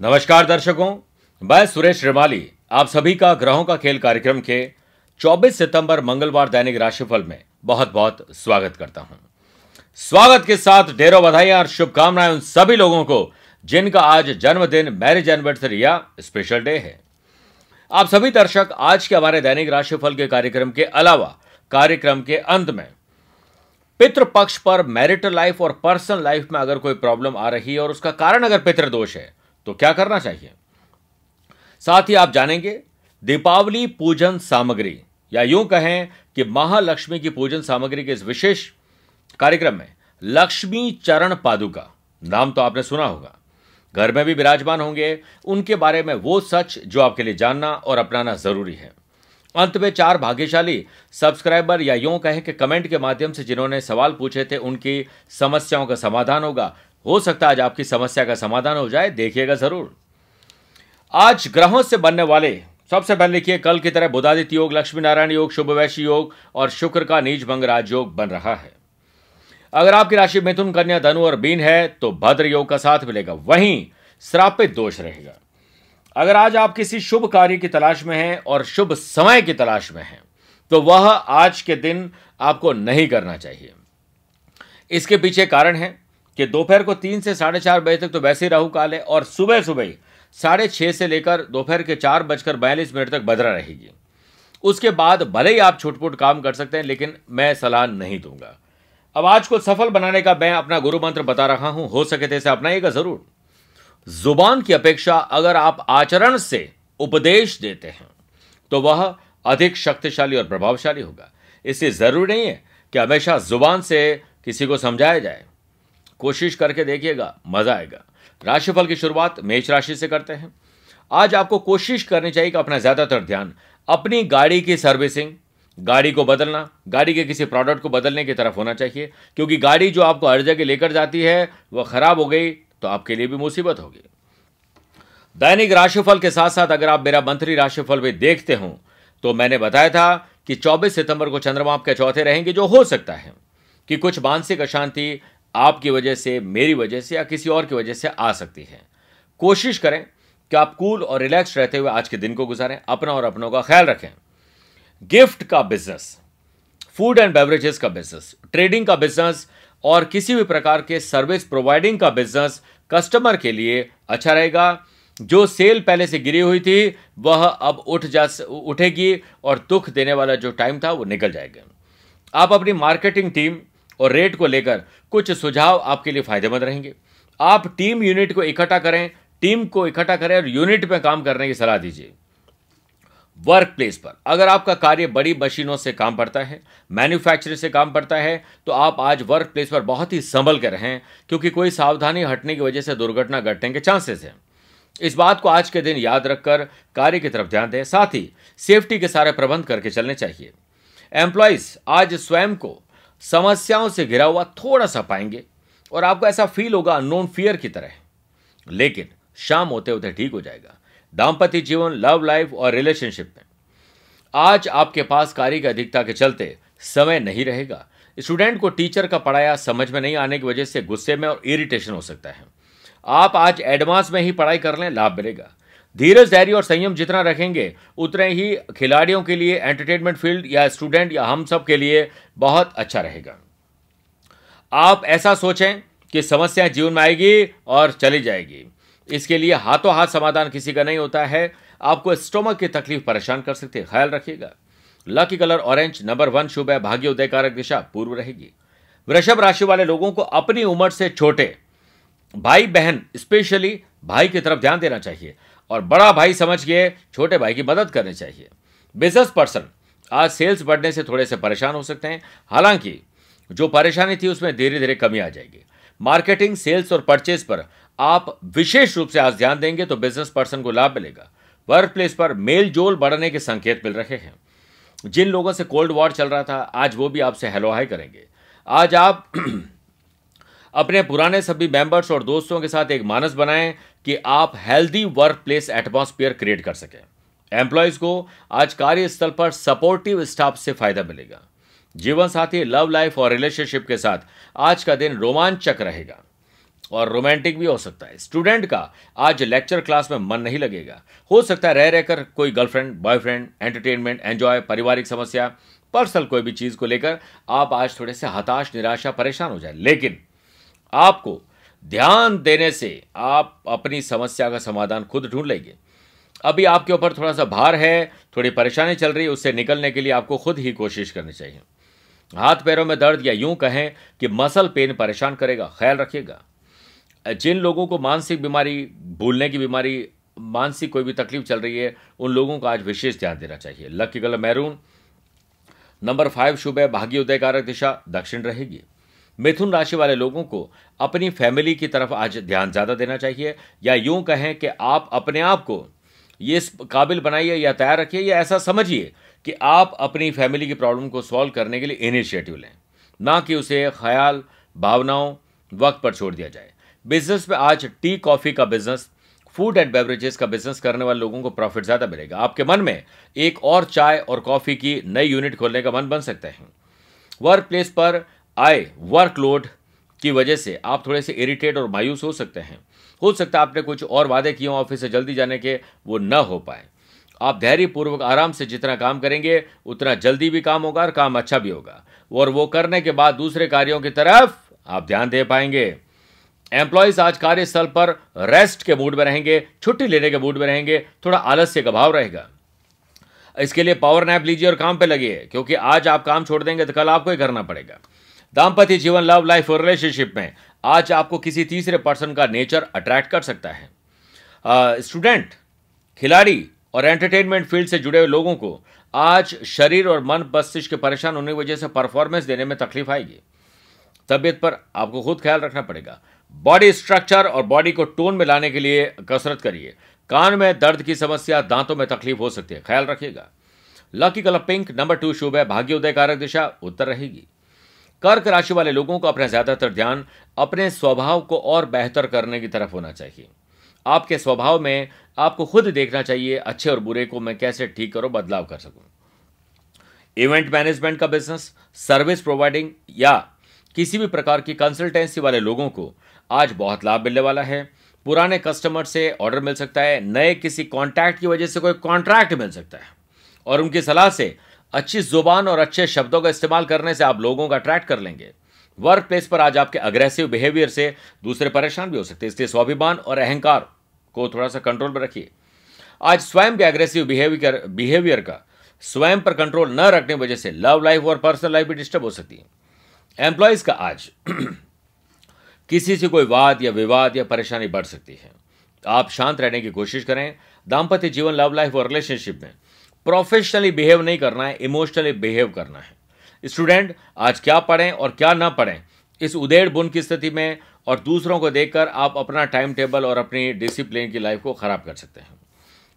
नमस्कार दर्शकों, मैं सुरेश श्रीमाली आप सभी का ग्रहों का खेल कार्यक्रम के 24 सितंबर मंगलवार दैनिक राशिफल में बहुत बहुत स्वागत करता हूँ। स्वागत के साथ ढेरों बधाई और शुभकामनाएँ उन सभी लोगों को, जिनका आज जन्मदिन, मैरिज एनिवर्सरी या स्पेशल डे है। आप सभी दर्शक, आज के हमारे दैनिक राशिफल के कार्यक्रम के अलावा, कार्यक्रम के अंत में, पितृपक्ष पर मैरिटल लाइफ और पर्सनल लाइफ में अगर कोई प्रॉब्लम आ रही है और उसका कारण अगर पितृदोष है तो क्या करना चाहिए? साथ ही आप जानेंगे, दीपावली पूजन सामग्री, या यूँ कहें कि महालक्ष्मी की पूजन सामग्री के इस विशेष कार्यक्रम में लक्ष्मी चरण पादुका, नाम तो आपने सुना होगा। घर में भी विराजमान होंगे, उनके बारे में वो सच जो आपके लिए जानना और अपनाना ज़रूरी है। अंत में चार भाग्यशाली सब्सक्राइबर या यूँ कहें कि कमेंट के माध्यम से जिन्होंने सवाल पूछे थे, उनकी समस्याओं का समाधान होगा। हो सकता है आज आपकी समस्या का समाधान हो जाए, देखिएगा ज़रूर। आज ग्रहों से बनने वाले, सबसे पहले लिखिए कल की तरह बुधादित्य योग लक्ष्मी नारायण योग शुभ वैश्य योग और शुक्र का नीच भंग राज योग बन रहा है। अगर आपकी राशि मिथुन, कन्या, धनु और बीन है तो भद्र योग का साथ मिलेगा। वहीं श्रापित दोष रहेगा। अगर आज आप किसी शुभ कार्य की तलाश में हैं और शुभ समय की तलाश में हैं तो वह आज के दिन आपको नहीं करना चाहिए। इसके पीछे कारण है कि दोपहर को तीन से साढ़े चार बजे तक तो वैसे ही राहु काल है और सुबह सुबह साढ़े छः से लेकर दोपहर के चार बजकर बयालीस मिनट तक बदरा रहेगी। उसके बाद भले ही आप छुटपुट काम कर सकते हैं, लेकिन मैं सलाह नहीं दूँगा। अब आज को सफल बनाने का मैं अपना गुरु मंत्र बता रहा हूँ। हो सके तो इसे अपनाइएगा ज़रूर। ज़ुबान की अपेक्षा अगर आप आचरण से उपदेश देते हैं तो वह अधिक शक्तिशाली और प्रभावशाली होगा। इससे ज़रूरी नहीं है कि हमेशा ज़ुबान से किसी को समझाया जाए। कोशिश करके देखिएगा, मज़ा आएगा। राशिफल की शुरुआत मेष राशि से करते हैं। आज आपको कोशिश करनी चाहिए कि अपना ज़्यादातर ध्यान अपनी गाड़ी की सर्विसिंग, गाड़ी को बदलना, गाड़ी के किसी प्रोडक्ट को बदलने की तरफ़ होना चाहिए, क्योंकि गाड़ी जो आपको हर जगह लेकर जाती है, वह खराब हो गई तो आपके लिए भी मुसीबत होगी। दैनिक राशिफल के साथ साथ अगर आप मेरा मंत्री राशिफल भी देखते हो तो मैंने बताया था कि 24 सितंबर को चंद्रमा आपके चौथे रहेंगे, जो हो सकता है कि कुछ मानसिक अशांति आपकी वजह से, मेरी वजह से या किसी और की वजह से आ सकती है। कोशिश करें कि आप कूल और रिलैक्स रहते हुए आज के दिन को गुजारें, अपना और अपनों का ख्याल रखें। गिफ्ट का बिज़नेस, फ़ूड एंड बेवरेजेस का बिज़नेस, ट्रेडिंग का बिज़नेस और किसी भी प्रकार के सर्विस प्रोवाइडिंग का बिज़नेस कस्टमर के लिए अच्छा रहेगा। जो सेल पहले से गिरी हुई थी, वह अब उठ जा, उठेगी और दुख देने वाला जो टाइम था, वो निकल जाएगा। आप अपनी मार्केटिंग टीम और रेट को लेकर कुछ सुझाव आपके लिए फ़ायदेमंद रहेंगे। आप टीम यूनिट को इकट्ठा करें टीम को इकट्ठा करें और यूनिट में काम करने की सलाह दीजिए। वर्क प्लेस पर अगर आपका कार्य बड़ी मशीनों से काम पड़ता है मैन्युफैक्चरिंग से काम पड़ता है तो आप आज वर्क प्लेस पर बहुत ही संभल कर रहें, क्योंकि कोई सावधानी हटने की वजह से दुर्घटना घटने के चांसेस हैं। इस बात को आज के दिन याद रखकर कार्य की तरफ़ ध्यान दें, साथ ही सेफ्टी के सारे प्रबंध करके चलने चाहिए। एम्प्लॉयज़ आज स्वयं को समस्याओं से घिरा हुआ थोड़ा सा पाएँगे और आपको ऐसा फील होगा अननोन फियर की तरह। लेकिन शाम होते होते ठीक हो जाएगा। दाम्पत्य जीवन लव लाइफ और रिलेशनशिप में। आज आपके पास कार्य की अधिकता के चलते समय नहीं रहेगा। स्टूडेंट को टीचर का पढ़ाया समझ में नहीं आने की वजह से गुस्से में और इरिटेशन हो सकता है। आप आज एडवांस में ही पढ़ाई कर लें, लाभ मिलेगा। धीरज, धैर्य और संयम जितना रखेंगे, उतने ही खिलाड़ियों के लिए एंटरटेनमेंट फ़ील्ड या स्टूडेंट या हम सब के लिए बहुत अच्छा रहेगा। आप ऐसा सोचें कि समस्या जीवन में आएगी और चली जाएगी। इसके लिए हाथों हाथ समाधान किसी का नहीं होता है। आपको स्टोमक की तकलीफ़ परेशान कर सकती है। ख्याल रखिएगा। Lucky colour orange number one शुभ है। भाग्य उदयकारक दिशा पूर्व रहेगी। वृषभ राशि वाले लोगों को अपनी उम्र से छोटे भाई बहन स्पेशली भाई की तरफ़ ध्यान देना चाहिए। और बड़ा भाई समझ के छोटे भाई की मदद करनी चाहिए। बिज़नेस पर्सन आज सेल्स बढ़ने से थोड़े से परेशान हो सकते हैं। हालाँकि, जो परेशानी थी उसमें धीरे धीरे कमी आ जाएगी। मार्केटिंग सेल्स और परचेज पर आप विशेष रूप से आज ध्यान देंगे तो बिज़नेस पर्सन को लाभ मिलेगा। वर्क प्लेस पर मेल जोल बढ़ने के संकेत मिल रहे हैं। जिन लोगों से कोल्ड वॉर चल रहा था, आज वो भी आपसे हेलो हाई करेंगे। आज आप अपने पुराने सभी मेंबर्स और दोस्तों के साथ एक मानस बनाएँ कि आप healthy work place atmosphere create कर सकें। एम्प्लॉयज़ को आज कार्यस्थल पर सपोर्टिव स्टाफ से फ़ायदा मिलेगा। जीवन साथी लव लाइफ और रिलेशनशिप के साथ आज का दिन रोमांचक रहेगा। और रोमांटिक भी हो सकता है। स्टूडेंट का आज लेक्चर क्लास में मन नहीं लगेगा। हो सकता है रह रहकर कोई गर्लफ्रेंड बॉयफ्रेंड एंटरटेनमेंट एंजॉय पारिवारिक समस्या पर्सनल कोई भी चीज़ को लेकर आप आज थोड़े से हताश, निराशा, परेशान हो जाए। लेकिन आपको ध्यान देने से आप अपनी समस्या का समाधान खुद ढूंढ लेंगे। अभी आपके ऊपर थोड़ा सा भार है, थोड़ी परेशानी चल रही है, उससे निकलने के लिए आपको खुद ही कोशिश करनी चाहिए। हाथ पैरों में दर्द या यूँ कहें कि मसल पेन परेशान करेगा, ख्याल रखिएगा। जिन लोगों को मानसिक बीमारी, भूलने की बीमारी, मानसिक कोई भी तकलीफ़ चल रही है, उन लोगों को आज विशेष ध्यान देना चाहिए। Lucky colour maroon, number five शुभ है भाग्य उदयकारक दिशा, दक्षिण रहेगी। मिथुन राशि वाले लोगों को अपनी फैमिली की तरफ़ आज ध्यान ज़्यादा देना चाहिए, या यूँ कहें कि आप अपने आप को ये काबिल बनाइए या तैयार रखिए, या ऐसा समझिए कि आप अपनी फैमिली की प्रॉब्लम को सॉल्व करने के लिए इनिशिएटिव लें। ना कि उसे ख्याल, भावनाओं, वक्त पर छोड़ दिया जाए। बिज़नेस में आज टी कॉफ़ी का बिज़नेस, फ़ूड एंड बेवरेजेस का बिज़नेस करने वाले लोगों को प्रॉफिट ज़्यादा मिलेगा। आपके मन में एक और चाय और कॉफ़ी की नई यूनिट खोलने का मन बन सकता है। वर्क प्लेस पर आए वर्कलोड की वजह से आप थोड़े से इरिटेट और मायूस हो सकते हैं। हो सकता है आपने कुछ और वादे किए हों ऑफ़िस से जल्दी जाने के, वो न हो पाए। आप धैर्यपूर्वक आराम से जितना काम करेंगे, उतना जल्दी भी काम होगा और काम अच्छा भी होगा। और वो करने के बाद दूसरे कार्यों की तरफ़ आप ध्यान दे पाएँगे। एम्प्लॉयज़ आज कार्यस्थल पर रेस्ट के मूड में रहेंगे, छुट्टी लेने के मूड में रहेंगे, थोड़ा आलस्य का भाव रहेगा। इसके लिए पावर नैप लीजिए और काम पे लगिए, क्योंकि आज आप काम छोड़ देंगे तो कल आपको ही करना पड़ेगा। दाम्पत्य जीवन लव लाइफ और रिलेशनशिप में आज आपको किसी तीसरे पर्सन का नेचर अट्रैक्ट कर सकता है। स्टूडेंट खिलाड़ी और एंटरटेनमेंट फ़ील्ड से जुड़े हुए लोगों को आज शरीर और मन मस्तिष्क के परेशान होने की वजह से परफॉर्मेंस देने में तकलीफ़ आएगी। तबियत पर आपको खुद ख्याल रखना पड़ेगा। बॉडी स्ट्रक्चर और बॉडी को टोन में लाने के लिए कसरत करिए। कान में दर्द की समस्या, दांतों में तकलीफ़ हो सकती है, ख्याल रखिएगा। Lucky colour pink number two शुभ है भाग्योदय कारक दिशा, उत्तर रहेगी। कर्क राशि वाले लोगों को अपना ज़्यादातर ध्यान अपने स्वभाव को और बेहतर करने की तरफ़ होना चाहिए। आपके स्वभाव में आपको खुद देखना चाहिए, अच्छे और बुरे को मैं कैसे ठीक करूँ, बदलाव कर सकूँ। इवेंट मैनेजमेंट का बिज़नेस, सर्विस प्रोवाइडिंग या किसी भी प्रकार की कंसल्टेंसी वाले लोगों को आज बहुत लाभ मिलने वाला है। पुराने कस्टमर से ऑर्डर मिल सकता है, नए किसी कॉन्टैक्ट की वजह से कोई कॉन्ट्रैक्ट मिल सकता है। और उनकी सलाह से अच्छी ज़ुबान और अच्छे शब्दों का इस्तेमाल करने से आप लोगों का अट्रैक्ट कर लेंगे। वर्क प्लेस पर आज आपके अग्रेसिव बिहेवियर से दूसरे परेशान भी हो सकते हैं। इसलिए स्वाभिमान और अहंकार को थोड़ा सा कंट्रोल में रखिए। आज स्वयं के अग्रेसिव बिहेवियर बिहेवियर का स्वयं पर कंट्रोल न रखने की वजह से लव लाइफ और पर्सनल लाइफ भी डिस्टर्ब हो सकती है। एम्प्लॉयज़ का आज किसी से कोई वाद या विवाद या परेशानी बढ़ सकती है। आप शांत रहने की कोशिश करें। दाम्पत्य जीवन लव लाइफ और रिलेशनशिप में प्रोफेशनली बिहेव नहीं करना है, इमोशनली बिहेव करना है। स्टूडेंट, आज क्या पढ़ें और क्या ना पढ़ें? इस उदेड़ बुन की स्थिति में और दूसरों को देखकर आप अपना टाइम टेबल और अपनी डिसिप्लिन की लाइफ को खराब कर सकते हैं।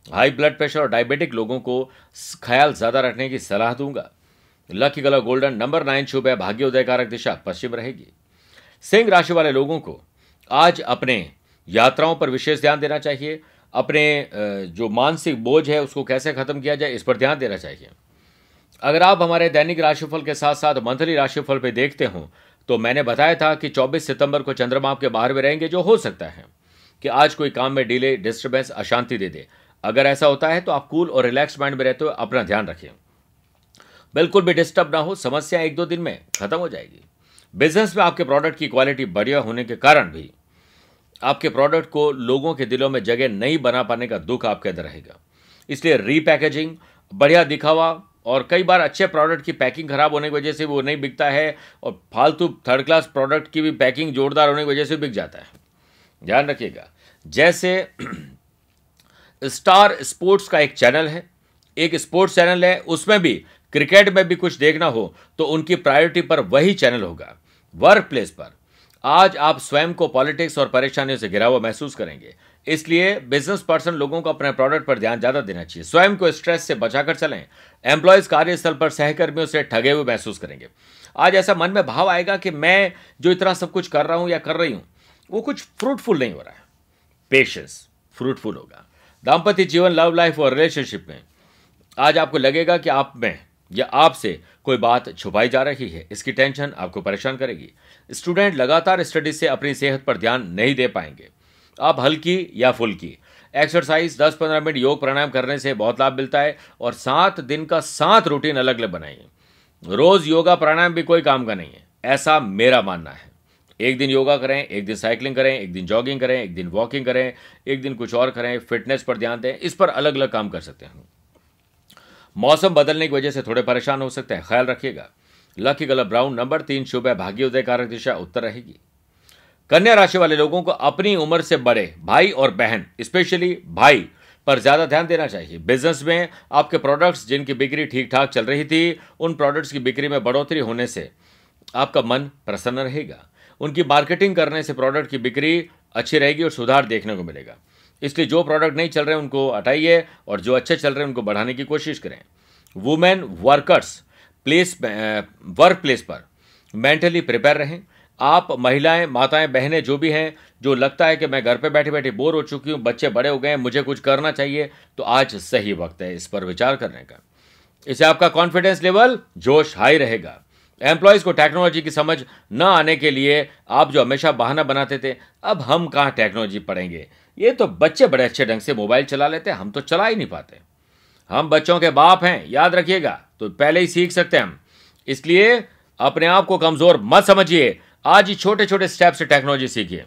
हाई ब्लड प्रेशर और डायबिटिक लोगों को ख्याल ज़्यादा रखने की सलाह दूँगा। Lucky colour golden number nine शुभ है भाग्य उदयकारक दिशा पश्चिम रहेगी। सिंह राशि वाले लोगों को आज अपने यात्राओं पर विशेष ध्यान देना चाहिए। अपने जो मानसिक बोझ है उसको कैसे खत्म किया जाए, इस पर ध्यान देना चाहिए। अगर आप हमारे दैनिक राशिफल के साथ साथ मंथली राशिफल पर देखते हो तो मैंने बताया था कि 24 सितंबर को चंद्रमा आपके बाहर में रहेंगे, जो हो सकता है कि आज कोई काम में डिले डिस्टर्बेंस अशांति दे दे। अगर ऐसा होता है तो आप कूल और रिलैक्स माइंड में रहते हुए अपना ध्यान रखें बिल्कुल भी डिस्टर्ब ना हो, समस्या एक दो दिन में खत्म हो जाएगी। बिज़नेस में आपके प्रोडक्ट की क्वालिटी बढ़िया होने के कारण भी आपके प्रोडक्ट को लोगों के दिलों में जगह नहीं बना पाने का दुख आपके अंदर रहेगा। इसलिए रीपैकेजिंग बढ़िया दिखावा और कई बार अच्छे प्रोडक्ट की पैकिंग खराब होने की वजह से वो नहीं बिकता है और फालतू थर्ड क्लास प्रोडक्ट की भी पैकिंग जोरदार होने की वजह से बिक जाता है। ध्यान रखिएगा, जैसे स्टार स्पोर्ट्स का एक चैनल है, एक स्पोर्ट्स चैनल है, उसमें भी क्रिकेट में भी कुछ देखना हो तो उनकी प्रायोरिटी पर वही चैनल होगा। वर्क प्लेस पर। आज आप स्वयं को पॉलिटिक्स और परेशानियों से घिरा हुआ महसूस करेंगे। इसलिए बिज़नेस पर्सन लोगों को अपने प्रोडक्ट पर ध्यान ज़्यादा देना चाहिए। स्वयं को स्ट्रेस से बचाकर चलें। एम्प्लॉयज़ कार्यस्थल पर सहकर्मियों से ठगे हुए महसूस करेंगे। आज ऐसा मन में भाव आएगा कि मैं जो इतना सब कुछ कर रहा हूँ या कर रही हूँ, वो कुछ फ्रूटफुल नहीं हो रहा है। पेशेंस फ्रूटफुल होगा। दाम्पत्य जीवन लव लाइफ और रिलेशनशिप में आज आपको लगेगा कि आप में या आपसे कोई बात छुपाई जा रही है, इसकी टेंशन आपको परेशान करेगी। स्टूडेंट लगातार स्टडी से अपनी सेहत पर ध्यान नहीं दे पाएँगे। आप हल्की या फुल्की। एक्सरसाइज 10-15 मिनट योग प्राणायाम करने से बहुत लाभ मिलता है और सात दिन का सात रूटीन अलग अलग बनाइए। रोज योगा प्राणायाम भी कोई काम का नहीं है, ऐसा मेरा मानना है। एक दिन योगा करें, एक दिन साइकिलिंग करें, एक दिन जॉगिंग करें, एक दिन वॉकिंग करें, एक दिन कुछ और करें, फिटनेस पर ध्यान दें, इस पर अलग अलग काम कर सकते हैं मौसम बदलने की वजह से थोड़े परेशान हो सकते हैं। ख्याल रखिएगा। लकी कलर ब्राउन नंबर, तीन शुभ है भाग्योदय कारक दिशा, उत्तर रहेगी। कन्या राशि वाले लोगों को अपनी उम्र से बड़े भाई और बहन, स्पेशली भाई, पर ज़्यादा ध्यान देना चाहिए। बिज़नेस में आपके प्रोडक्ट्स जिनकी बिक्री ठीक ठाक चल रही थी, उन प्रोडक्ट्स की बिक्री में बढ़ोतरी होने से आपका मन प्रसन्न रहेगा। उनकी मार्केटिंग करने से प्रोडक्ट की बिक्री अच्छी रहेगी और सुधार देखने को मिलेगा। इसलिए जो प्रोडक्ट नहीं चल रहे उनको हटाइए और जो अच्छे चल रहे हैं, उनको बढ़ाने की कोशिश करें। Women workers place work place पर मेंटली प्रिपेयर रहें। आप महिलाएँ, माताएँ, बहनें जो भी हैं, जो लगता है कि मैं घर पे बैठे बैठे बोर हो चुकी हूँ, बच्चे बड़े हो गए हैं, मुझे कुछ करना चाहिए तो आज सही वक्त है इस पर विचार करने का। इससे आपका कॉन्फिडेंस लेवल जोश हाई रहेगा। एम्प्लॉयज़ को टेक्नोलॉजी की समझ न आने के लिए आप जो हमेशा बहाना बनाते थे, अब हम कहाँ टेक्नोलॉजी पढ़ेंगे? ये तो बच्चे बड़े अच्छे ढंग से मोबाइल चला लेते हैं, हम तो चला ही नहीं पाते। हम बच्चों के बाप हैं, याद रखिएगा तो पहले ही सीख सकते हैं हम। इसलिए अपने आप को कमज़ोर मत समझिए, आज ही छोटे छोटे स्टेप से टेक्नोलॉजी सीखिए।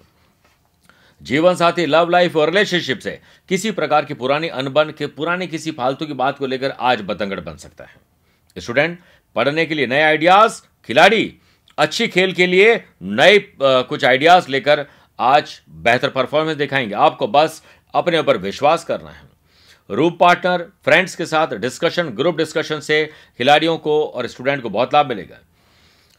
जीवन साथी लव लाइफ और रिलेशनशिप से किसी प्रकार की पुरानी अनबन, के पुराने किसी फालतू की बात को लेकर आज बतंगड़ बन सकता है। स्टूडेंट पढ़ने के लिए नए आइडियाज़ खिलाड़ी, अच्छी खेल के लिए नए कुछ आइडियाज़ लेकर आज बेहतर परफॉर्मेंस दिखाएँगे। आपको बस अपने ऊपर विश्वास करना है। रूप पार्टनर फ्रेंड्स के साथ डिस्कशन ग्रुप डिस्कशन से खिलाड़ियों को और स्टूडेंट को बहुत लाभ मिलेगा।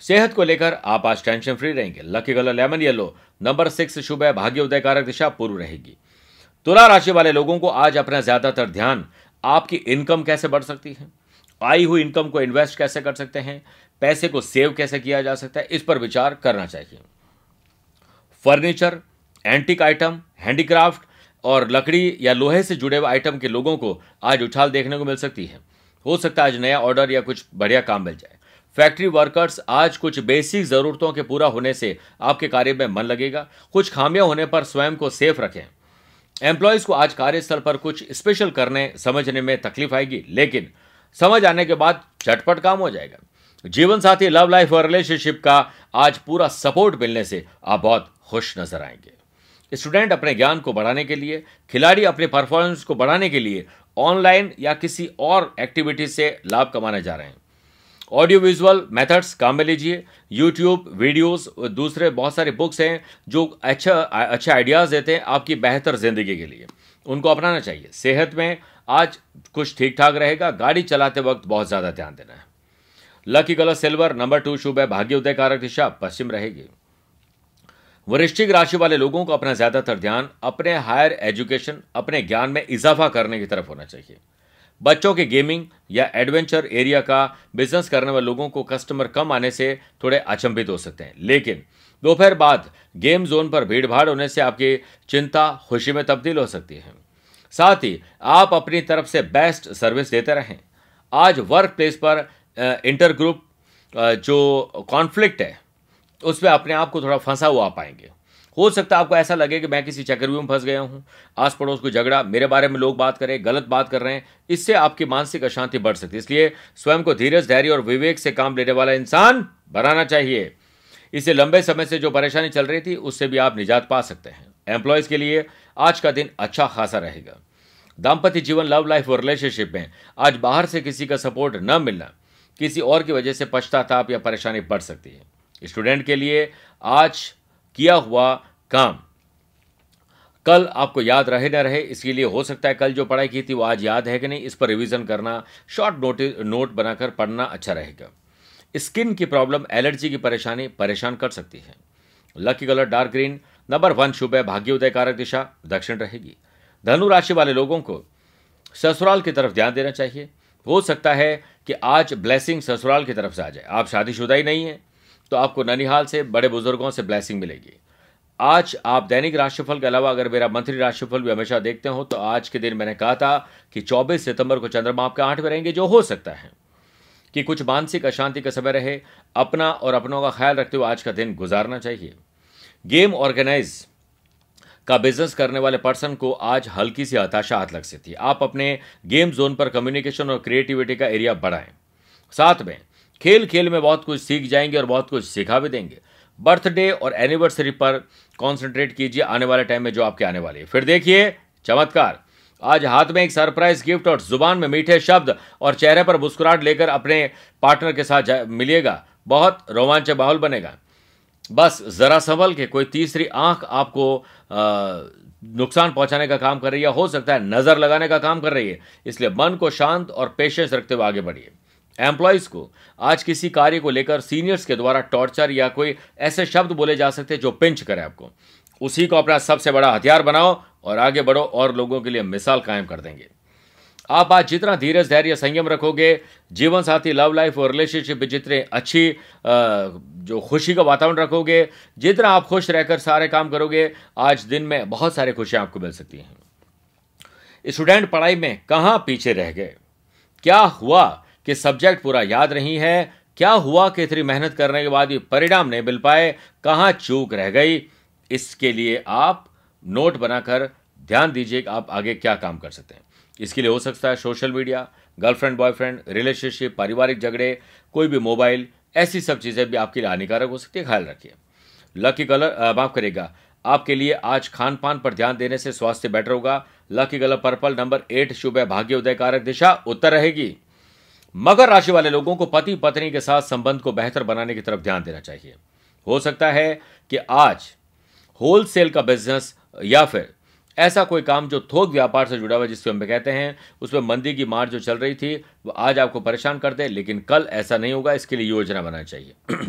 सेहत को लेकर आप आज टेंशन फ्री रहेंगे। Lucky colour lemon yellow number six शुभ है, भाग्य उदय कारक दिशा पूर्व रहेगी। तुला राशि वाले लोगों को आज अपना ज़्यादातर ध्यान आपकी इनकम कैसे बढ़ सकती है? आई हुई इनकम को इन्वेस्ट कैसे कर सकते हैं? पैसे को सेव कैसे किया जा सकता है? इस पर विचार करना चाहिए। फर्नीचर एंटिक आइटम हैंडीक्राफ्ट और लकड़ी या लोहे से जुड़े हुए आइटम के लोगों को आज उछाल देखने को मिल सकती है। हो सकता है आज नया ऑर्डर या कुछ बढ़िया काम मिल जाए। फैक्ट्री वर्कर्स आज कुछ बेसिक जरूरतों के पूरा होने से आपके कार्य में मन लगेगा। कुछ खामियाँ होने पर स्वयं को सेफ़ रखें। एम्प्लॉयज़ को आज कार्यस्थल पर कुछ स्पेशल करने, समझने में तकलीफ़ आएगी, लेकिन समझ आने के बाद झटपट काम हो जाएगा। जीवन साथी लव लाइफ और रिलेशनशिप का आज पूरा सपोर्ट मिलने से आप बहुत खुश नज़र आएँगे। स्टूडेंट अपने ज्ञान को बढ़ाने के लिए, खिलाड़ी अपने परफॉर्मेंस को बढ़ाने के लिए ऑनलाइन या किसी और एक्टिविटी से लाभ कमाने जा रहे हैं। ऑडियो विजुअल मेथड्स काम में लीजिए। यूट्यूब वीडियोस दूसरे बहुत सारे बुक्स हैं जो अच्छा अच्छे आइडियाज़ देते हैं आपकी बेहतर ज़िंदगी के लिए। उनको अपनाना चाहिए। सेहत में आज कुछ ठीक ठाक रहेगा। गाड़ी चलाते वक्त बहुत ज़्यादा ध्यान देना है। Lucky colour silver number two शुभ है। भाग्य उदय कारक दिशा, पश्चिम रहेगी। वरिष्ठिक राशि वाले लोगों को अपना ज़्यादातर ध्यान अपने हायर एजुकेशन, अपने ज्ञान में इजाफा करने की तरफ़ होना चाहिए। बच्चों के गेमिंग या एडवेंचर एरिया का बिज़नेस करने वाले लोगों को कस्टमर कम आने से थोड़े अचंभित हो सकते हैं। लेकिन दोपहर बाद गेम जोन पर भीड़ भाड़ होने से आपकी चिंता, खुशी में तब्दील हो सकती है। साथ ही आप अपनी तरफ़ से बेस्ट सर्विस देते रहें। आज वर्क प्लेस पर इंटर ग्रुप जो कॉन्फ्लिक्ट है उसमें अपने आप को थोड़ा फंसा हुआ पाएँगे हो सकता है आपको ऐसा लगे कि मैं किसी चक्रव्यूह में फंस गया हूँ आस पड़ोस को झगड़ा, मेरे बारे में लोग बात करें, गलत बात कर रहे हैं, इससे आपकी मानसिक अशांति बढ़ सकती है। इसलिए स्वयं को धीरज, धैर्य और विवेक से काम लेने वाला इंसान बनाना चाहिए। इसे लंबे समय से जो परेशानी चल रही थी, उससे भी आप निजात पा सकते हैं। एम्प्लॉयज़ के लिए आज का दिन अच्छा खासा रहेगा। दाम्पत्य जीवन लव लाइफ और रिलेशनशिप में आज बाहर से किसी का सपोर्ट न मिलना, किसी और की वजह से पश्चाताप या परेशानी बढ़ सकती है। स्टूडेंट के लिए आज किया हुआ काम। कल आपको याद रहे न रहे, इसके लिए हो सकता है कल जो पढ़ाई की थी वो आज याद है कि नहीं, इस पर रिवीजन करना, शॉर्ट नोट नोट बनाकर पढ़ना अच्छा रहेगा। स्किन की प्रॉब्लम, एलर्जी की परेशानी, परेशान कर सकती है। Lucky colour, dark green, number one शुभ है भाग्योदय कारक दिशा, दक्षिण रहेगी। धनु राशि वाले लोगों को ससुराल की तरफ़ ध्यान देना चाहिए। हो सकता है कि आज ब्लेसिंग ससुराल की तरफ़ से आ जाए। आप शादीशुदा ही नहीं है। तो आपको ननिहाल से, बड़े बुज़ुर्गों से ब्लैसिंग मिलेगी। आज आप दैनिक राशिफल के अलावा अगर मेरा मंथली राशिफल भी हमेशा देखते हो तो आज के दिन मैंने कहा था कि 24 सितंबर को चंद्रमा आपके आठ में रहेंगे, जो हो सकता है कि कुछ मानसिक अशांति का समय रहे, अपना और अपनों का ख्याल रखते हुए आज का दिन गुजारना चाहिए। गेम ऑर्गेनाइज का बिज़नेस करने वाले पर्सन को आज हल्की सी हताशा हाथ लग सकती है। आप अपने गेम जोन पर कम्युनिकेशन और क्रिएटिविटी का एरिया बढ़ाएँ। साथ में खेल खेल में बहुत कुछ सीख जाएँगे और बहुत कुछ सिखा भी देंगे। बर्थडे और एनिवर्सरी पर कॉन्सेंट्रेट कीजिए आने वाले टाइम में जो आपके आने वाले फिर देखिए, चमत्कार। आज हाथ में एक सरप्राइज़ गिफ्ट और ज़ुबान में मीठे शब्द और चेहरे पर मुस्कुराहट लेकर अपने पार्टनर के साथ मिलिएगा। बहुत रोमांचक माहौल बनेगा। बस जरा संभल के कोई तीसरी आँख आपको नुकसान पहुँचाने का काम कर रही है हो सकता है नज़र लगाने का काम कर रही है। इसलिए मन को शांत और पेशेंस रखते हुए आगे बढ़िए। एम्प्लॉयज़ को। आज किसी कार्य को लेकर सीनियर्स के द्वारा टॉर्चर या कोई ऐसे शब्द बोले जा सकते हैं जो पिंच करे आपको। उसी को अपना सबसे बड़ा हथियार बनाओ और आगे बढ़ो और लोगों के लिए मिसाल कायम कर देंगे। आप आज जितना धीरज, धैर्य, संयम रखोगे, जीवन साथी लव लाइफ और रिलेशनशिप जितने अच्छी जो खुशी का वातावरण रखोगे, जितना आप खुश रहकर सारे काम करोगे, आज दिन में बहुत सारी खुशियाँ आपको मिल सकती हैं। स्टूडेंट पढ़ाई में कहाँ पीछे रह गए? क्या हुआ? कि सब्जेक्ट पूरा याद नहीं है, क्या हुआ कि इतनी मेहनत करने के बाद ये परिणाम नहीं मिल पाए, कहाँ चूक रह गई? इसके लिए आप नोट बनाकर ध्यान दीजिए कि आप आगे क्या काम कर सकते हैं। इसके लिए हो सकता है social media girlfriend boyfriend relationship पारिवारिक झगड़े, कोई भी मोबाइल ऐसी सब चीज़ें भी आपके लिए हानिकारक हो सकती है, ख्याल रखिए। लकी कलर माफ़ करेगा आपके लिए आज खान पान पर ध्यान देने से स्वास्थ्य बेटर होगा। Lucky colour purple number eight शुभ है भाग्य उदय कारक दिशा, उत्तर रहेगी। मकर राशि वाले लोगों को पति पत्नी के साथ संबंध को बेहतर बनाने की तरफ़ ध्यान देना चाहिए। हो सकता है कि आज होलसेल का बिज़नेस या फिर ऐसा कोई काम जो थोक व्यापार से जुड़ा हुआ जिसको हम कहते हैं, उसमें मंदी की मार जो चल रही थी, वो आज आपको परेशान कर दे, लेकिन कल ऐसा नहीं होगा, इसके लिए योजना बनानी चाहिए।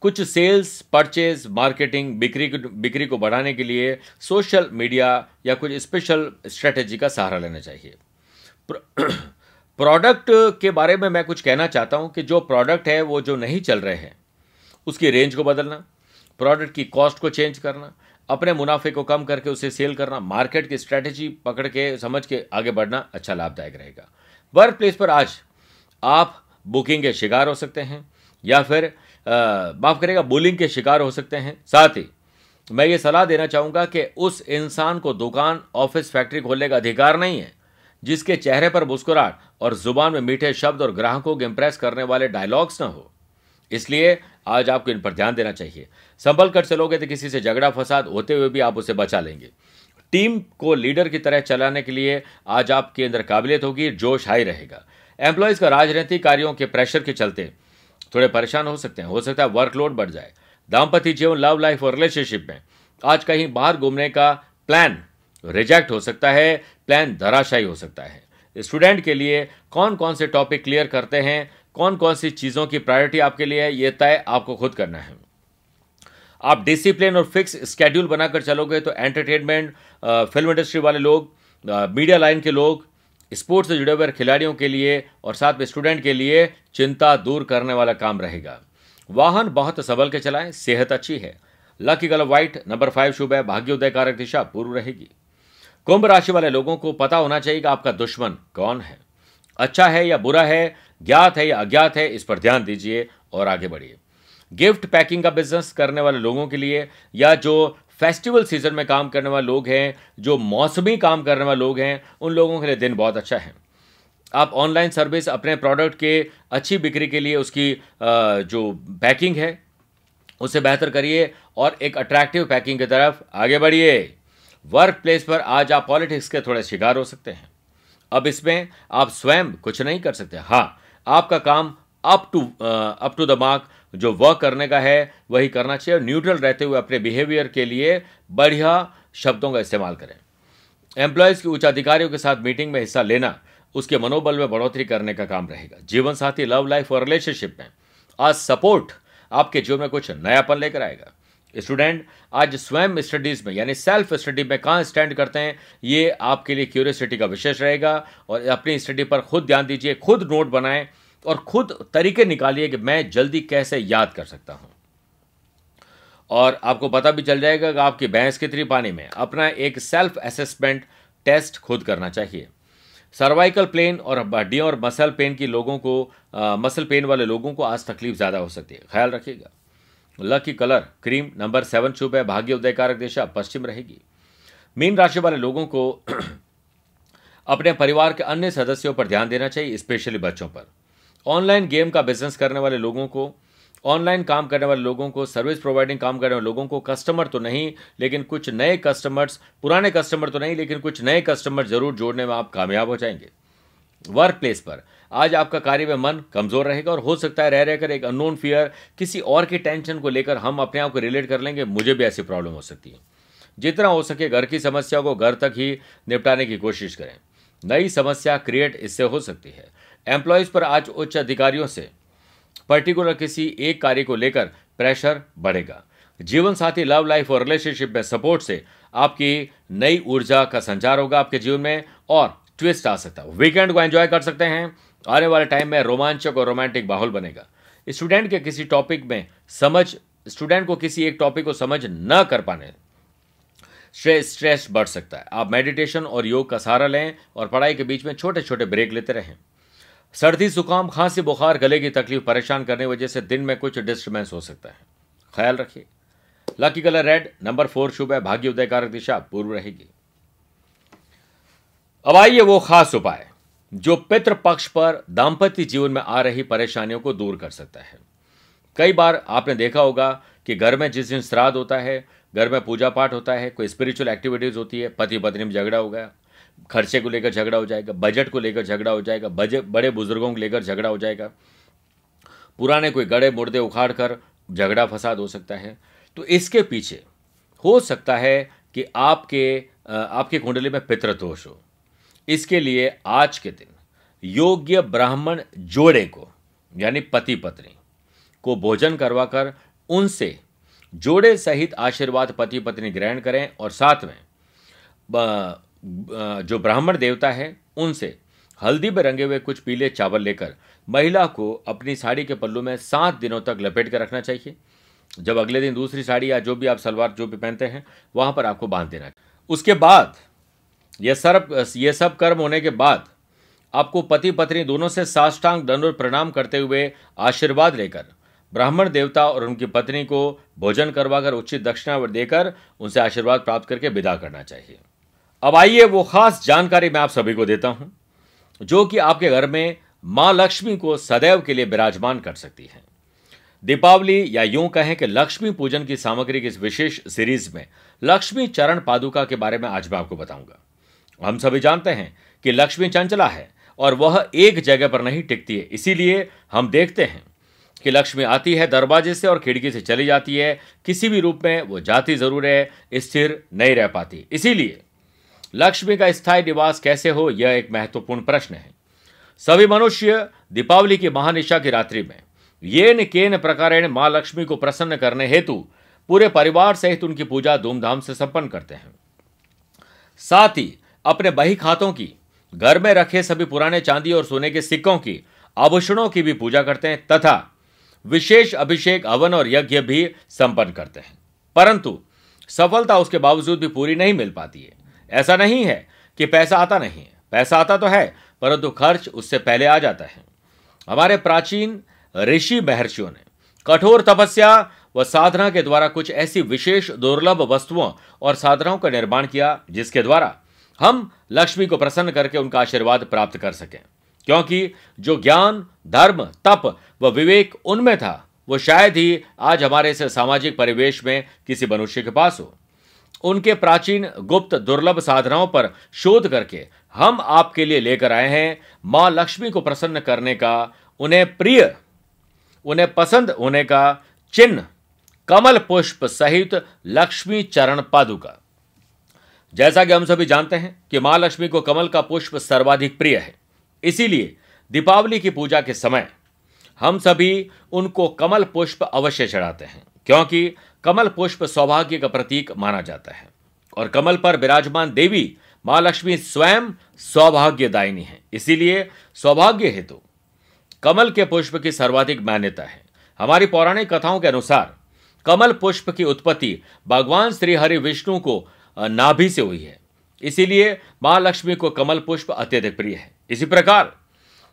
कुछ सेल्स परचेज मार्केटिंग बिक्री बिक्री को बढ़ाने के लिए सोशल मीडिया या कुछ स्पेशल स्ट्रेटेजी का सहारा लेना चाहिए। प्रोडक्ट के बारे में मैं कुछ कहना चाहता हूँ कि जो प्रोडक्ट है, वो जो नहीं चल रहे हैं, उसकी रेंज को बदलना, प्रोडक्ट की कॉस्ट को चेंज करना, अपने मुनाफे को कम करके उसे सेल करना मार्केट की स्ट्रैटेजी पकड़ के, समझ के आगे बढ़ना अच्छा लाभदायक रहेगा। वर्क प्लेस पर आज आप बुकिंग के शिकार हो सकते हैं, या फिर माफ़ करेगा बुलिंग के शिकार हो सकते हैं। साथ ही, मैं ये सलाह देना चाहूँगा कि उस इंसान को दुकान ऑफ़िस फैक्ट्री खोलने का अधिकार नहीं है, जिसके चेहरे पर मुस्कुराहट और ज़ुबान में मीठे शब्द और ग्राहकों को इंप्रेस करने वाले डायलॉग्स ना हो। इसलिए आज आपको इन पर ध्यान देना चाहिए। संभल कर चलोगे तो किसी से झगड़ा फसाद होते हुए भी आप उसे बचा लेंगे। टीम को लीडर की तरह चलाने के लिए आज आपके अंदर काबिलियत होगी, जोश हाई रहेगा। एम्प्लॉयज़ का राजनीतिक कार्यों के प्रेशर के चलते थोड़े परेशान हो सकते हैं। हो सकता है वर्कलोड बढ़ जाए। दाम्पत्य जीवन लव लाइफ और रिलेशनशिप में आज कहीं बाहर घूमने का प्लान रिजेक्ट हो सकता है प्लान धराशायी हो सकता है। स्टूडेंट के लिए कौन कौन से टॉपिक क्लियर करते हैं कौन कौन सी चीज़ों की प्रायोरिटी आपके लिए है, ये तय आपको खुद करना है। आप डिसिप्लिन और फिक्स स्केड्यूल बनाकर चलोगे तो एंटरटेनमेंट फ़िल्म इंडस्ट्री वाले लोग मीडिया लाइन के लोग स्पोर्ट्स से जुड़े हुए खिलाड़ियों के लिए और साथ में स्टूडेंट के लिए चिंता दूर करने वाला काम रहेगा। वाहन बहुत संभल के चलाएँ, सेहत अच्छी है। Lucky colour white number five शुभ है भाग्योदय कारक दिशा पूर्व रहेगी। कुंभ राशि वाले लोगों को पता होना चाहिए कि आपका दुश्मन कौन है। अच्छा है या बुरा है, ज्ञात है या अज्ञात है, इस पर ध्यान दीजिए और आगे बढ़िए। गिफ्ट पैकिंग का बिज़नेस करने वाले लोगों के लिए या जो फेस्टिवल सीज़न में काम करने वाले लोग हैं, जो मौसमी काम करने वाले लोग हैं, उन लोगों के लिए दिन बहुत अच्छा है। आप ऑनलाइन सर्विस अपने प्रोडक्ट के अच्छी बिक्री के लिए उसकी जो पैकिंग है, उसे बेहतर करिए और एक अट्रैक्टिव पैकिंग की तरफ़ आगे बढ़िए। वर्क प्लेस पर आज आप पॉलिटिक्स के थोड़े शिकार हो सकते हैं। अब इसमें आप स्वयं कुछ नहीं कर सकते। हाँ आपका काम up to up to the mark जो वर्क करने का है, वही करना चाहिए और न्यूट्रल रहते हुए अपने बिहेवियर के लिए बढ़िया शब्दों का इस्तेमाल करें। एम्प्लॉयज़ के उच्च अधिकारियों के साथ मीटिंग में हिस्सा लेना, उसके मनोबल में बढ़ोतरी करने का काम रहेगा। जीवन साथी लव लाइफ और रिलेशनशिप में आज सपोर्ट आपके जीवन में कुछ नयापन लेकर आएगा। स्टूडेंट आज स्वयं स्टडीज़ में यानी सेल्फ स्टडी में कहाँ स्टैंड करते हैं ये आपके लिए क्यूरियसिटी का विशेष रहेगा और अपनी स्टडी पर खुद ध्यान दीजिए खुद नोट बनाएँ और खुद तरीके निकालिए कि मैं जल्दी कैसे याद कर सकता हूँ। और आपको पता भी चल जाएगा कि आपकी भैंस कितनी पानी में अपना एक सेल्फ असेसमेंट टेस्ट खुद करना चाहिए। सर्वाइकल पेन और हड्डियों और मसल पेन की लोगों को आ, मसल पेन वाले लोगों को आज तकलीफ़ ज़्यादा हो सकती है। ख्याल रखिएगा। Lucky colour cream number seven शुभ है भाग्य उदयकारक दिशा पश्चिम रहेगी मीन राशि वाले लोगों को अपने परिवार के अन्य सदस्यों पर ध्यान देना चाहिए स्पेशली बच्चों पर ऑनलाइन गेम का बिज़नेस करने वाले लोगों को ऑनलाइन काम करने वाले लोगों को सर्विस प्रोवाइडिंग काम करने वाले लोगों को कस्टमर तो नहीं लेकिन कुछ नए कस्टमर्स पुराने कस्टमर तो नहीं लेकिन कुछ नए कस्टमर ज़रूर जोड़ने में आप कामयाब हो जाएँगे वर्क प्लेस पर आज आपका कार्य में मन कमज़ोर रहेगा और हो सकता है रह रहकर एक अननोन फियर किसी और की टेंशन को लेकर हम अपने आप को रिलेट कर लेंगे। मुझे भी ऐसी प्रॉब्लम हो सकती है। जितना हो सके घर की समस्या को घर तक ही निपटाने की कोशिश करें। नई समस्या क्रिएट इससे हो सकती है। एम्प्लॉयज़ पर आज उच्च अधिकारियों से पर्टिकुलर किसी एक कार्य को लेकर प्रेशर बढ़ेगा। जीवन साथी लव लाइफ और रिलेशनशिप में सपोर्ट से आपकी नई ऊर्जा का संचार होगा आपके जीवन में और ट्विस्ट आ सकता है। वीकेंड को एंजॉय कर सकते हैं। आने वाले टाइम में रोमांचक और रोमांटिक माहौल बनेगा। स्टूडेंट के किसी टॉपिक में समझ स्टूडेंट को किसी एक टॉपिक को समझ न कर पाने स्ट्रेस स्ट्रेस बढ़ सकता है। आप मेडिटेशन और योग का सहारा लें और पढ़ाई के बीच में छोटे छोटे ब्रेक लेते रहें। सर्दी, जुकाम, खांसी, बुखार, गले की तकलीफ़, परेशान करने वजह से दिन में कुछ डिस्टर्बेंस हो सकता है। ख्याल रखिए। Lucky colour red number four शुभ है भाग्य उदय कारक दिशा पूर्व रहेगी। अब आइए वो खास उपाय। जो पितृ पक्ष पर दाम्पत्य जीवन में आ रही परेशानियों को दूर कर सकता है। कई बार आपने देखा होगा कि घर में जिस दिन श्राद्ध होता है, घर में पूजा पाठ होता है, कोई स्पिरिचुअल एक्टिविटीज़ होती है पति पत्नी में झगड़ा हो गया खर्चे को लेकर झगड़ा हो जाएगा बजट को लेकर झगड़ा हो जाएगा बजट बड़े बुज़ुर्गों को लेकर झगड़ा हो जाएगा। पुराने कोई गड़े मुर्दे उखाड़ कर झगड़ा फसाद हो सकता है। तो इसके पीछे हो सकता है कि आपके आपकी कुंडली में पितृदोष हो। इसके लिए आज के दिन योग्य ब्राह्मण जोड़े को, यानी पति पत्नी, को भोजन करवाकर उनसे जोड़े सहित आशीर्वाद पति पत्नी ग्रहण करें और साथ में जो ब्राह्मण देवता है, उनसे हल्दी में रंगे हुए कुछ पीले चावल लेकर महिला को अपनी साड़ी के पल्लू में सात दिनों तक लपेट कर रखना चाहिए। जब अगले दिन दूसरी साड़ी या जो भी आप सलवार, जो भी पहनते हैं, वहाँ पर आपको बाँध देना उसके बाद यह सब ये सब कर्म होने के बाद आपको पति पत्नी दोनों से साष्टांग दंड प्रणाम करते हुए आशीर्वाद लेकर, ब्राह्मण देवता और उनकी पत्नी को भोजन करवाकर, उचित दक्षिणा देकर उनसे आशीर्वाद प्राप्त करके विदा करना चाहिए। अब आइए वो खास जानकारी मैं आप सभी को देता हूँ, जो कि आपके घर में माँ लक्ष्मी को सदैव के लिए विराजमान कर सकती है। दीपावली या यूँ कहें कि लक्ष्मी पूजन की सामग्री की इस विशेष सीरीज़ में लक्ष्मी चरण पादुका के बारे में आज मैं आपको बताऊँगा। हम सभी जानते हैं कि लक्ष्मी चंचला है और वह एक जगह पर नहीं टिकती है। इसीलिए हम देखते हैं कि लक्ष्मी आती है दरवाजे से और खिड़की से चली जाती है। किसी भी रूप में वो जाती ज़रूर है, स्थिर नहीं रह पाती। इसीलिए लक्ष्मी का स्थायी निवास कैसे हो, यह एक महत्वपूर्ण प्रश्न है। सभी मनुष्य दीपावली की महानिशा की रात्रि में ये न केन प्रकारेण माँ लक्ष्मी को प्रसन्न करने हेतु पूरे परिवार सहित उनकी पूजा धूमधाम से संपन्न करते हैं। साथ ही अपने बही खातों की, घर में रखे सभी पुराने चांदी और सोने के सिक्कों की, आभूषणों की भी पूजा करते हैं तथा विशेष अभिषेक, हवन और यज्ञ भी संपन्न करते हैं। परंतु सफलता उसके बावजूद भी पूरी नहीं मिल पाती है। ऐसा नहीं है कि पैसा आता नहीं है। पैसा आता तो है, परंतु खर्च उससे पहले आ जाता है। हमारे प्राचीन ऋषि महर्षियों ने कठोर तपस्या व साधना के द्वारा कुछ ऐसी विशेष दुर्लभ वस्तुओं और साधनाओं का निर्माण किया, जिसके द्वारा हम लक्ष्मी को प्रसन्न करके उनका आशीर्वाद प्राप्त कर सकें। क्योंकि जो ज्ञान, धर्म, तप व विवेक उनमें था, वो शायद ही आज हमारे इस सामाजिक परिवेश में किसी मनुष्य के पास हो। उनके प्राचीन गुप्त दुर्लभ साधनाओं पर शोध करके हम आपके लिए लेकर आए हैं माँ लक्ष्मी को प्रसन्न करने का, उन्हें प्रिय, उन्हें पसंद होने का चिन्ह, कमल पुष्प सहित लक्ष्मी चरण पादुका जैसा कि हम सभी जानते हैं कि माँ लक्ष्मी को कमल का पुष्प सर्वाधिक प्रिय है। इसीलिए दीपावली की पूजा के समय हम सभी उनको कमल पुष्प अवश्य चढ़ाते हैं, क्योंकि कमल पुष्प सौभाग्य का प्रतीक माना जाता है। और कमल पर विराजमान देवी माँ लक्ष्मी स्वयं सौभाग्यदायिनी है। इसीलिए सौभाग्य हेतु तो। कमल के पुष्प की सर्वाधिक मान्यता है। हमारी पौराणिक कथाओं के अनुसार कमल पुष्प की उत्पत्ति भगवान श्री हरि विष्णु को नाभि से हुई है। इसीलिए माँ लक्ष्मी को कमल पुष्प अत्यधिक प्रिय है। इसी प्रकार,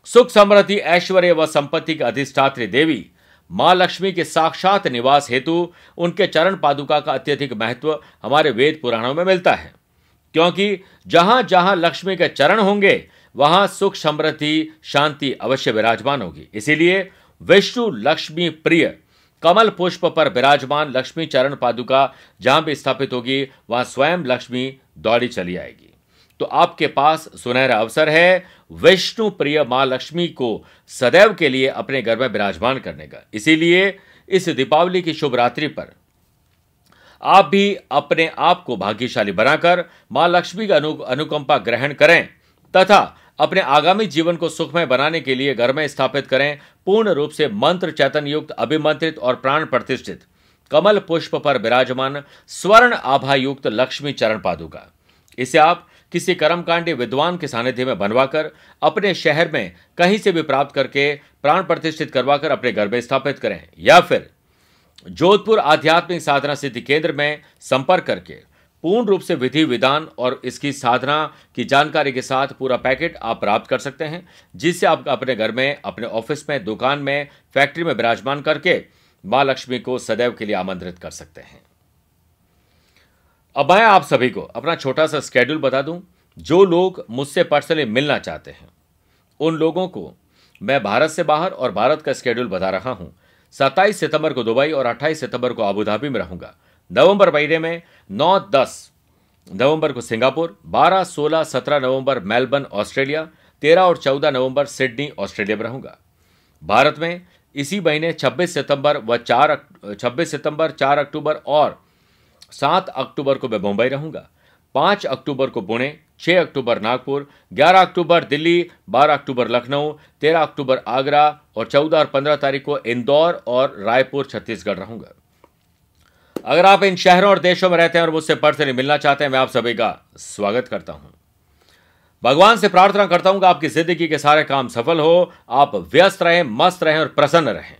सुख समृद्धि, ऐश्वर्य व संपत्ति की अधिष्ठात्री देवी माँ लक्ष्मी के साक्षात निवास हेतु उनके चरण पादुका का अत्यधिक महत्व हमारे वेद पुराणों में मिलता है। क्योंकि जहाँ जहाँ लक्ष्मी के चरण होंगे, वहाँ सुख समृद्धि, शांति अवश्य विराजमान होगी। इसीलिए विष्णु लक्ष्मी प्रिय कमल पुष्प पर विराजमान लक्ष्मी चरण पादुका जहाँ भी स्थापित होगी वहाँ स्वयं लक्ष्मी दौड़ी चली आएगी। तो आपके पास सुनहरा अवसर है विष्णु प्रिय माँ लक्ष्मी को सदैव के लिए अपने घर में विराजमान करने का। इसीलिए इस दीपावली की शुभ रात्रि पर आप भी अपने आप को भाग्यशाली बनाकर माँ लक्ष्मी का अनु, अनुकंपा ग्रहण करें तथा अपने आगामी जीवन को सुखमय बनाने के लिए घर में स्थापित करें पूर्ण रूप से मंत्र चैतन युक्त अभिमंत्रित और प्राण प्रतिष्ठित। कमल पुष्प पर विराजमान, स्वर्ण आभा युक्त लक्ष्मी चरण पादुका। इसे आप किसी कर्मकांडी विद्वान के सानिध्य में बनवाकर, अपने शहर में कहीं से भी प्राप्त करके प्राण प्रतिष्ठित करवाकर अपने घर में स्थापित करें। या फिर जोधपुर आध्यात्मिक साधना सिद्धि केंद्र में संपर्क करके पूर्ण रूप से विधि, विधान और इसकी साधना की जानकारी के साथ पूरा पैकेट आप प्राप्त कर सकते हैं जिससे आप अपने घर में, अपने ऑफ़िस में, दुकान में, फैक्ट्री में विराजमान करके माँ लक्ष्मी को सदैव के लिए आमंत्रित कर सकते हैं। अब मैं आप सभी को अपना छोटा सा स्केड्यूल बता दूँ। जो लोग मुझसे पर्सनली मिलना चाहते हैं, उन लोगों को मैं भारत से बाहर और भारत का स्केड्यूल बता रहा हूँ। 27 सितंबर को दुबई और 28 सितंबर को अबुधाबी में रहूँगा। नवंबर महीने में 9 10 नवंबर को सिंगापुर 12 16 17 नवंबर मेलबर्न, ऑस्ट्रेलिया 13 और 14 नवंबर सिडनी, ऑस्ट्रेलिया में रहूँगा। भारत में इसी महीने 26 सितंबर व 4 26 सितंबर 4 अक्टूबर और सात अक्टूबर को मैं मुंबई रहूँगा। पाँच अक्टूबर को पुणे, छह अक्टूबर नागपुर, ग्यारह अक्टूबर दिल्ली, बारह अक्टूबर लखनऊ, तेरह अक्टूबर आगरा और चौदह और पंद्रह तारीख को इंदौर और रायपुर, छत्तीसगढ़ रहूँगा। अगर आप इन शहरों और देशों में रहते हैं और मुझसे पर्सनली मिलना चाहते हैं, मैं आप सभी का स्वागत करता हूँ। भगवान से प्रार्थना करता हूँ कि आपकी ज़िंदगी के सारे काम सफल हो, आप व्यस्त रहें, मस्त रहें और प्रसन्न रहें।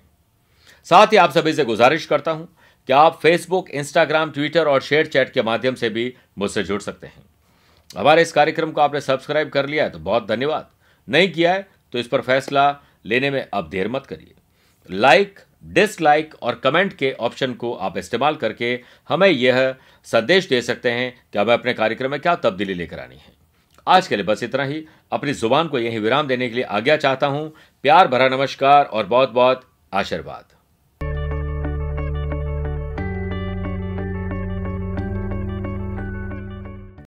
साथ ही आप सभी से गुजारिश करता हूँ क्या आप फेसबुक इंस्टाग्राम ट्विटर और शेयर चैट के माध्यम से भी मुझसे जुड़ सकते हैं। हमारे इस कार्यक्रम को आपने सब्सक्राइब कर लिया है तो बहुत धन्यवाद। नहीं किया है तो इस पर फैसला लेने में अब देर मत करिए। लाइक डिसलाइक और कमेंट के ऑप्शन को आप इस्तेमाल करके हमें यह संदेश दे सकते हैं कि हमें अपने कार्यक्रम में क्या तब्दीली लेकर आनी है। आज के लिए बस इतना ही। अपनी ज़ुबान को यही विराम देने के लिए आज्ञा चाहता हूँ। प्यार भरा नमस्कार और बहुत बहुत आशीर्वाद।